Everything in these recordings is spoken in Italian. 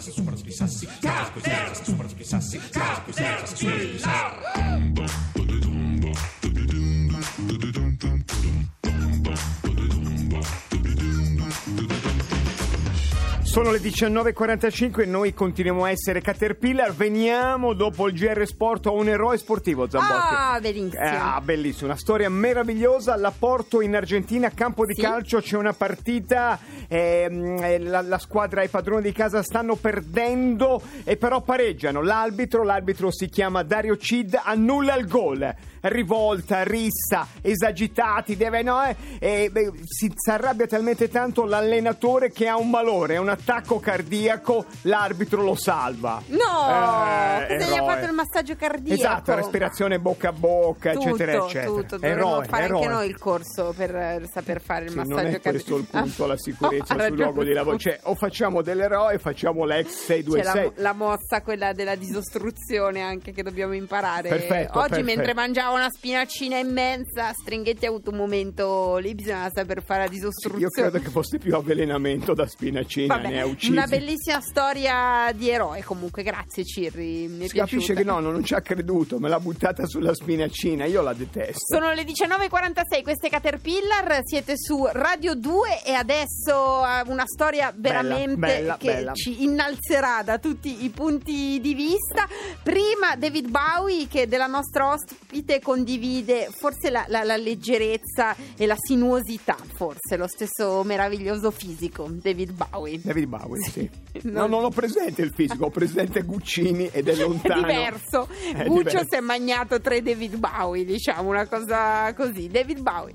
das ist super, dass du dich sass. Das ist super, dass du dich sass. Das ist super, dass du dich sass. Das ist super, dass du dich sass. Sono le 19.45 e noi continuiamo a essere Caterpillar. Veniamo dopo il GR Sport a un eroe sportivo, Zambotti. Ah, bellissimo. Eh, ah, bellissimo, una storia meravigliosa. La porto in Argentina, campo di Sì. calcio, c'è una partita. ehm, eh, la, la squadra e i padroni di casa stanno perdendo e però pareggiano. L'arbitro, l'arbitro si chiama Dario Cid, annulla il gol. Rivolta, rissa, esagitati, deve no, eh, e, beh, si, arrabbia talmente tanto l'allenatore che ha un malore, un attacco cardiaco, l'arbitro lo salva. No, Eh, gli ha fatto il massaggio cardiaco? Esatto, respirazione bocca a bocca, tutto, eccetera, eccetera. Tutto, dovremmo fare eroe. anche noi il corso per eh, saper fare il Sì, massaggio non è cardiaco. questo il punto, la sicurezza No, sul luogo di lavoro. Cioè, o facciamo dell'eroe, facciamo l'ex C'è la, 626. la mossa, quella della disostruzione anche che dobbiamo imparare. Perfetto, Oggi perfetto. mentre una spinaccina immensa, Stringhetti ha avuto un momento lì, bisogna saper fare la disostruzione. Io credo che fosse più avvelenamento da spinacina, Vabbè, ne ha uccisi. una bellissima storia di eroe comunque, grazie Cirri, mi Si capisce che no, non ci ha creduto, me l'ha buttata sulla spinacina, io la detesto. Sono le 19.46, queste Caterpillar, siete su Radio 2 e adesso una storia veramente bella, che bella. ci innalzerà da tutti i punti di vista. Prima David Bowie che della nostra ospite condivide forse la, la- la leggerezza e la sinuosità, forse lo stesso meraviglioso fisico, David Bowie. David Bowie, sì. No. No, non ho presente il fisico, ho presente Guccini ed è È lontano. diverso. È Guccio diverso. si è magnato tre David Bowie, diciamo una cosa così. David Bowie.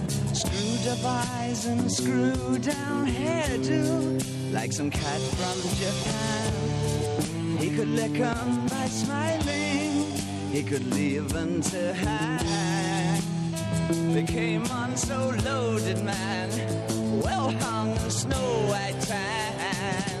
Screwed up eyes and screwed down hairdo, like some cat from Japan. He could lick 'em by smiling, he could leave them to hang. They came on so loaded, man, well hung in snow white tan.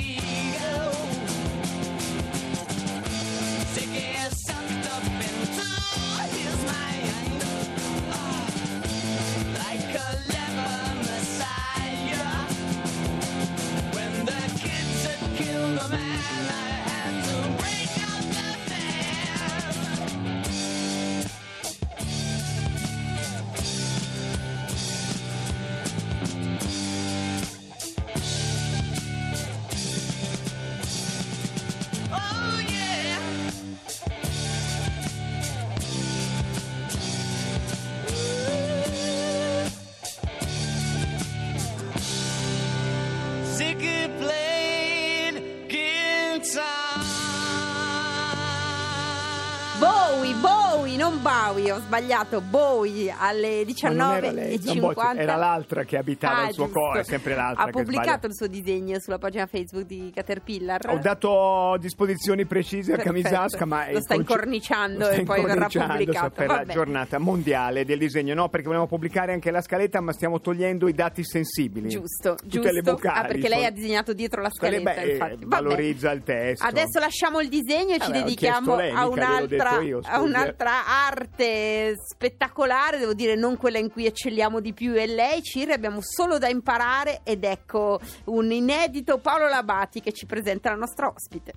ho sbagliato, Bowie alle Ma non era lei, non Botti, 19.50. era l'altra che abitava Ah, il suo cuore, sempre l'altra Ha pubblicato il suo disegno sulla pagina Facebook di Caterpillar. Ho dato disposizioni precise a. Camisasca, ma Lo sta incorniciando lo sta e poi verrà pubblicato. per la Vabbè. giornata mondiale del disegno. No, perché volevamo pubblicare anche la scaletta, ma stiamo togliendo i dati sensibili. Giusto, Tutte giusto. le vocali. ah, perché lei ha disegnato dietro la scaletta, beh, eh, infatti. Vabbè. valorizza il testo. Adesso lasciamo il disegno e ci Vabbè, dedichiamo lei, a, un'altra, io, a un'altra arte spettacolare, devo dire non quella in cui eccelliamo di più e lei, Ciri, abbiamo solo da imparare ed ecco un inedito Paolo Labati che ci presenta la nostra ospite.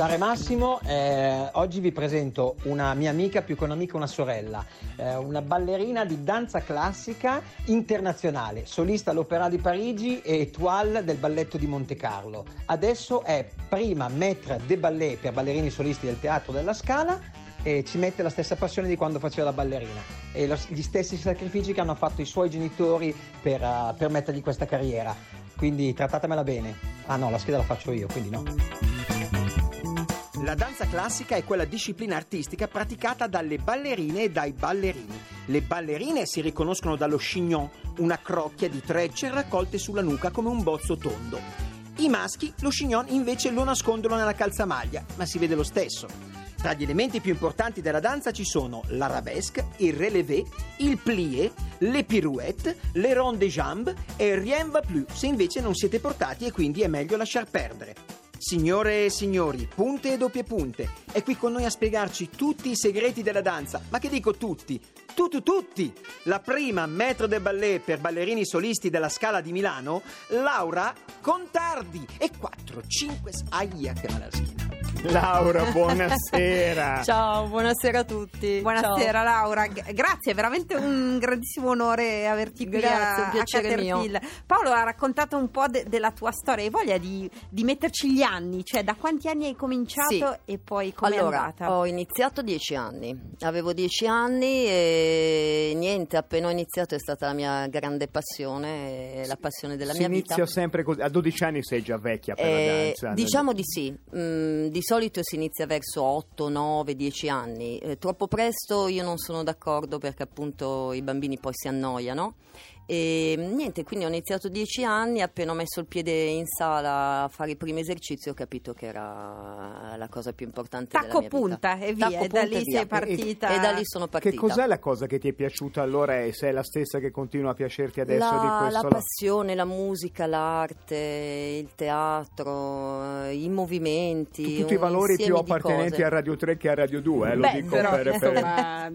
Sare Massimo, eh, oggi vi presento una mia amica, più che un'amica, una sorella, eh, una ballerina di danza classica internazionale, solista all'Opéra di Parigi e étoile del balletto di Monte Carlo. Adesso è prima maître de ballet per ballerini solisti del Teatro della Scala e ci mette la stessa passione di quando faceva la ballerina e lo- gli stessi sacrifici che hanno fatto i suoi genitori per, eh, per mettergli questa carriera. Quindi trattatemela bene. Ah no, la scheda la faccio io, quindi no. La danza classica è quella disciplina artistica praticata dalle ballerine e dai ballerini. Le ballerine si riconoscono dallo chignon, una crocchia di trecce raccolte sulla nuca come un bozzo tondo. I maschi lo chignon invece lo nascondono nella calzamaglia, ma si vede lo stesso. Tra gli elementi più importanti della danza ci sono l'arabesque, il relevé, il plié, le pirouette, le ronde de jambes e rien va plus se invece non siete portati e quindi è meglio lasciar perdere. Signore e signori, punte e doppie punte, è qui con noi a spiegarci tutti i segreti della danza. Ma che dico tutti? Tutti, tutti! La prima maître de ballet per ballerini solisti della Scala di Milano, Laura Contardi. E 4, 5, aia che schiena. Laura, buonasera. Ciao, buonasera a tutti. Buonasera Laura, G- grazie, è veramente un grandissimo onore averti qui Grazie, a, un piacere a Caterpillar. Paolo ha raccontato un po' de- della tua storia, hai voglia di, di metterci gli anni, cioè da quanti anni hai cominciato Sì. e poi come è allora, andata? ho iniziato dieci anni. Avevo dieci anni e niente, appena ho iniziato è stata la mia grande passione, e la passione della si mia inizia vita. sempre così. A 12 anni sei già vecchia per la Eh, danza. diciamo di sì, Mm, di solito si inizia verso 8, 9, 10 anni. Eh, troppo presto io non sono d'accordo perché appunto i bambini poi si annoiano. E niente, quindi ho iniziato 10 anni, appena ho messo il piede in sala a fare i primi esercizi ho capito che era la cosa più importante Tacco della mia vita. punta e via, Tacco e da punta lì sei partita. E, e da lì sono Che partita. cos'è la cosa che ti è piaciuta allora e se è la stessa che continua a piacerti adesso la, di la questo? passione, la musica, l'arte, il teatro, i movimenti. Tu- tutti i valori più appartenenti a Radio 3 che a Radio 2, eh, lo Beh, dico però, per, per- insomma,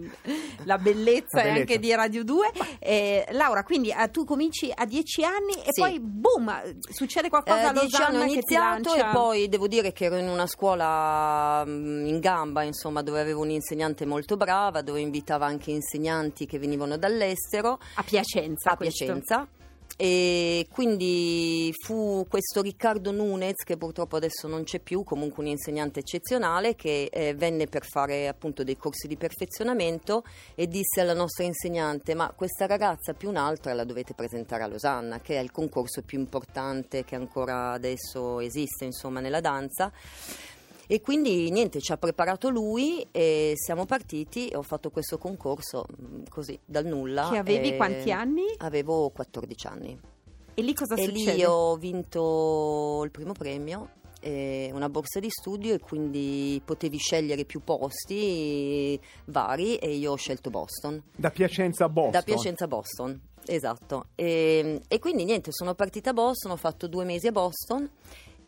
la bellezza La è bellezza. anche di Radio 2. Eh, Laura, quindi eh, tu cominci a 10 anni e Sì. poi boom, succede qualcosa Eh, a dieci anni Losanna ho iniziato e poi devo dire che ero in una scuola mm, in gamba, insomma, dove avevo un'insegnante molto brava, dove invitava anche insegnanti che venivano dall'estero a Piacenza. a questo. Piacenza. E quindi fu questo Riccardo Nunez, che purtroppo adesso non c'è più, comunque un insegnante eccezionale, che eh, venne per fare appunto dei corsi di perfezionamento e disse alla nostra insegnante: Ma questa ragazza più un'altra la dovete presentare a Losanna, che è il concorso più importante che ancora adesso esiste, insomma, nella danza. E quindi niente, ci ha preparato lui e siamo partiti. Ho fatto questo concorso mh, così dal nulla. Che avevi e quanti anni? Avevo 14 anni. E lì cosa e succede? lì ho vinto il primo premio, una borsa di studio e quindi potevi scegliere più posti vari e io ho scelto Boston. da Piacenza a Boston. Da Piacenza a Boston, esatto. E, e quindi niente, sono partita a Boston, ho fatto due mesi a Boston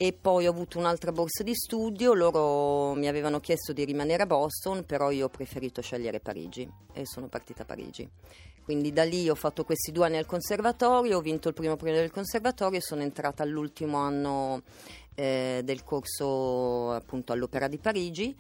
e poi ho avuto un'altra borsa di studio. Loro mi avevano chiesto di rimanere a Boston, però io ho preferito scegliere Parigi e sono partita a Parigi. Quindi da lì ho fatto questi due anni al conservatorio, ho vinto il primo premio del conservatorio e sono entrata all'ultimo anno eh, del corso appunto all'Opera di Parigi.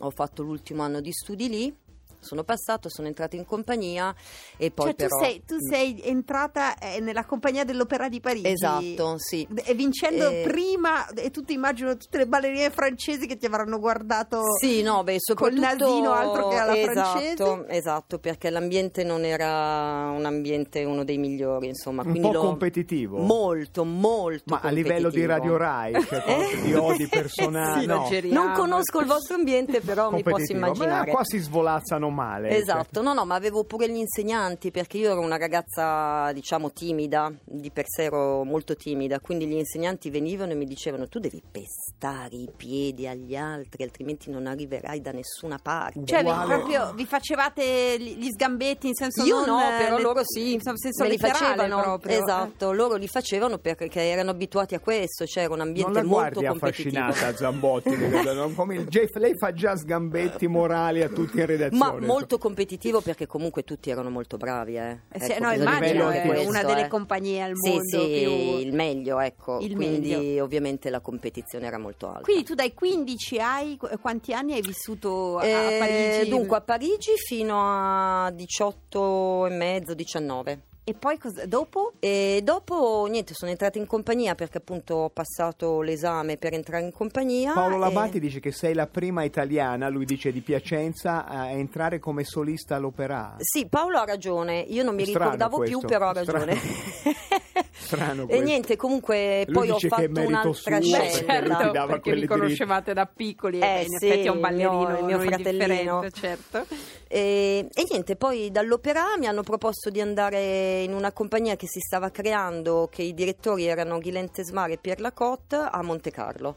Ho fatto l'ultimo anno di studi lì Sono passato, sono entrata in compagnia e poi Cioè, tu, però... sei, tu sei entrata eh, nella compagnia dell'Opera di Parigi. Esatto, sì. E vincendo Eh, prima, e tutti immagino tutte le ballerine francesi che ti avranno guardato. Sì, no, beh, col soprattutto nasino altro che alla esatto, francese. Esatto, perché l'ambiente non era un ambiente uno dei migliori, insomma, Un quindi po' l'ho- competitivo. Molto, molto Ma a livello di. Radio Rai, cioè cose di odi personali. Sì, no. Non conosco il vostro ambiente, però mi posso immaginare. Ma qua si svolazzano male. Esatto, no, no, ma avevo pure gli insegnanti perché io ero una ragazza, diciamo, timida, di per sé ero molto timida, quindi gli insegnanti venivano e mi dicevano tu devi pestare i piedi agli altri, altrimenti non arriverai da nessuna parte. Cioè, vi, Uguale. proprio, vi facevate gli sgambetti in senso Io non, no, eh, però le- loro sì, in senso me li facevano. proprio. Esatto, loro li facevano perché erano abituati a questo, cioè era un Non ambiente la molto guardi competitivo. affascinata Zambotti, che vedo, non come il Jeff, lei fa già sgambetti morali a tutti in Ma molto competitivo perché comunque tutti erano molto bravi, eh. Eh sì, Ecco, no, immagino, è questo, una delle eh. compagnie al Sì, mondo sì, più... il meglio, ecco. Il Quindi meglio. ovviamente la competizione era molto alta. Quindi tu dai 15 hai, qu- quanti anni hai vissuto a, a Eh, Parigi? Dunque a Parigi fino a 18 e mezzo, 19. E poi cosa- dopo? E dopo niente, sono entrata in compagnia perché appunto ho passato l'esame per entrare in compagnia. Paolo e- Labatti dice che sei la prima italiana, lui dice di Piacenza, a entrare come solista all'opera. Sì, Paolo ha ragione, io non mi Strano ricordavo questo, più, però ha ragione. Strano e questo. niente, comunque Lui poi ho fatto un'altra suo, scelta. perché ti dava perché vi conoscevate da piccoli Eh e in sì, effetti è un il ballerino mio- il mio fratellino. certo. E, e niente, poi dall'opera mi hanno proposto di andare in una compagnia che si stava creando, che i direttori erano Ghislaine Tesmar e Pierre Lacotte a Monte Carlo.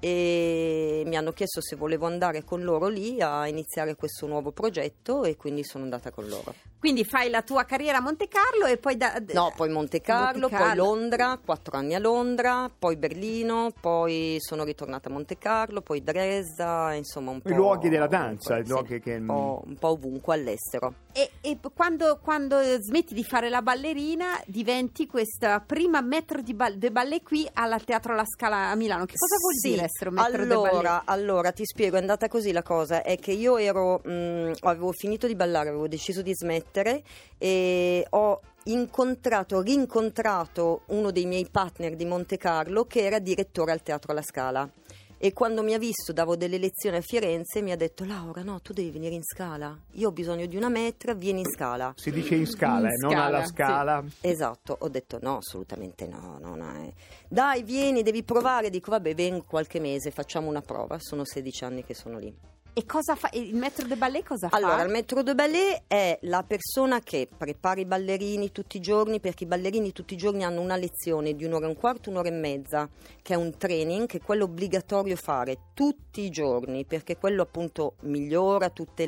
E mi hanno chiesto se volevo andare con loro lì a iniziare questo nuovo progetto e quindi sono andata con loro. Quindi fai la tua carriera a Monte Carlo e poi da... No, poi Monte Carlo, Monte poi Carlo. Londra, quattro anni a Londra, poi Berlino, poi sono ritornata a Monte Carlo, poi Dresda, insomma un po'... I luoghi della danza, ovunque, i luoghi che- un, po', un po' ovunque all'estero. E, e quando, quando smetti di fare la ballerina diventi questa prima maître di de ballet qui al Teatro La Scala a Milano. Che cosa vuol Sì, dire ballet? allora, allora, ti spiego, è andata così la cosa, è che io ero, mh, avevo finito di ballare, avevo deciso di smettere e ho incontrato, rincontrato uno dei miei partner di Monte Carlo che era direttore al Teatro La Scala. E quando mi ha visto, davo delle lezioni a Firenze, mi ha detto Laura, no, tu devi venire in scala. Io ho bisogno di una metra, vieni in scala. Si dice in scala, In eh, non scala, alla sì. scala. Esatto, ho detto no, assolutamente no, non è. Dai, vieni, devi provare. Dico, vabbè, vengo qualche mese, facciamo una prova. Sono 16 anni che sono lì. E cosa fa? Il maître de ballet cosa Allora, fa? il maître de ballet è la persona che prepara i ballerini tutti i giorni, perché i ballerini tutti i giorni hanno una lezione di un'ora e un quarto, un'ora e mezza, che è un training, che è quello obbligatorio fare tutti i giorni, perché quello appunto migliora tutti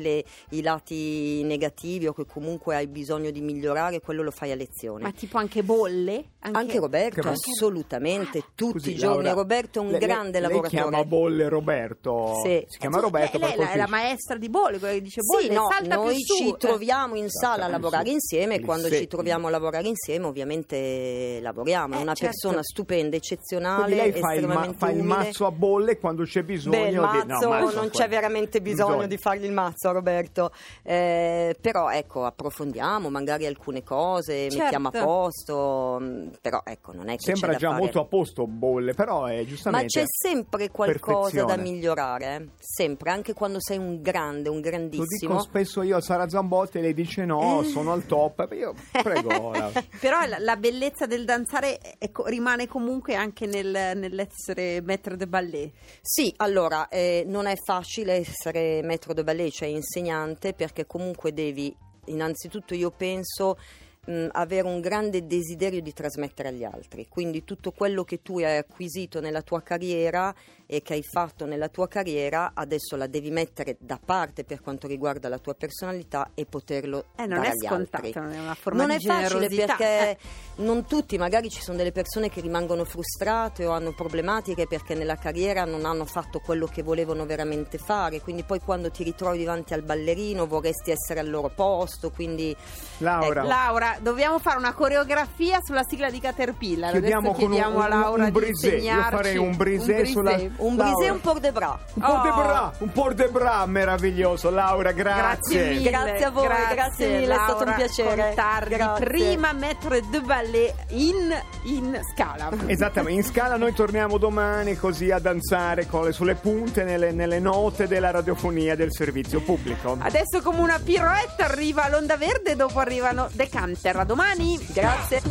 i lati negativi o che comunque hai bisogno di migliorare, quello lo fai a lezione. Ma tipo anche bolle? Anche, Roberto, Che- assolutamente, tutti Scusi, i giorni. Laura, Roberto è un lei- grande lei, lavoratore. Lei chiama Bolle Roberto. Sì. Si chiama Roberto lei, lei è la colpirci. maestra di bolle, quella che dice bolle, Sì, no, salta noi ci troviamo in sala a lavorare insieme e quando ci troviamo a lavorare insieme ovviamente lavoriamo. È Eh, una certo. persona stupenda, eccezionale, Quindi lei fa il, ma- fa il mazzo a bolle quando c'è bisogno Beh, il di... mazzo, no, mazzo, non c'è veramente bisogno, di fargli il mazzo Roberto, Eh, però ecco approfondiamo magari alcune cose, Certo. mettiamo a posto, mh, però ecco non è che Sembra c'è da già fare. molto a posto Bolle, però è Ma giustamente... c'è sempre qualcosa da migliorare, sempre, anche quando sei un grande, un Lo grandissimo. dico spesso io a Sara Zambotti e lei dice no, Eh. sono al top. Io prego. la- Però la, bellezza del danzare è co- rimane comunque anche nel- nell'essere maître de ballet. Sì, allora, eh, non è facile essere maître de ballet, cioè insegnante, perché comunque devi, innanzitutto io penso, mh, avere un grande desiderio di trasmettere agli altri. Quindi tutto quello che tu hai acquisito nella tua carriera e che hai fatto nella tua carriera, adesso la devi mettere da parte per quanto riguarda la tua personalità e poterlo Eh, non dare è agli scontato, altri. non è una forma Non di è facile perché Eh. non tutti, magari ci sono delle persone che rimangono frustrate o hanno problematiche perché nella carriera non hanno fatto quello che volevano veramente fare, quindi poi quando ti ritrovi davanti al ballerino vorresti essere al loro posto, quindi Laura, Laura, dobbiamo fare una coreografia sulla sigla di Caterpillar. Chiediamo Adesso con un, chiediamo a un, Laura un di brisé. Io insegnarci farei un brisé, sulla. Un Laura. brisé e un port de bras. Un po' de Oh. bra, un po' de bra meraviglioso. Laura, grazie. Grazie mille. Grazie a voi, grazie mille, è stato un Laura piacere. Grazie. prima maître de ballet in, in scala. Esattamente, in scala noi torniamo domani così a danzare con le, sulle punte nelle, nelle note della radiofonia del servizio pubblico. Adesso come una piroetta arriva l'onda verde, dopo arrivano The Canter. A domani. Grazie.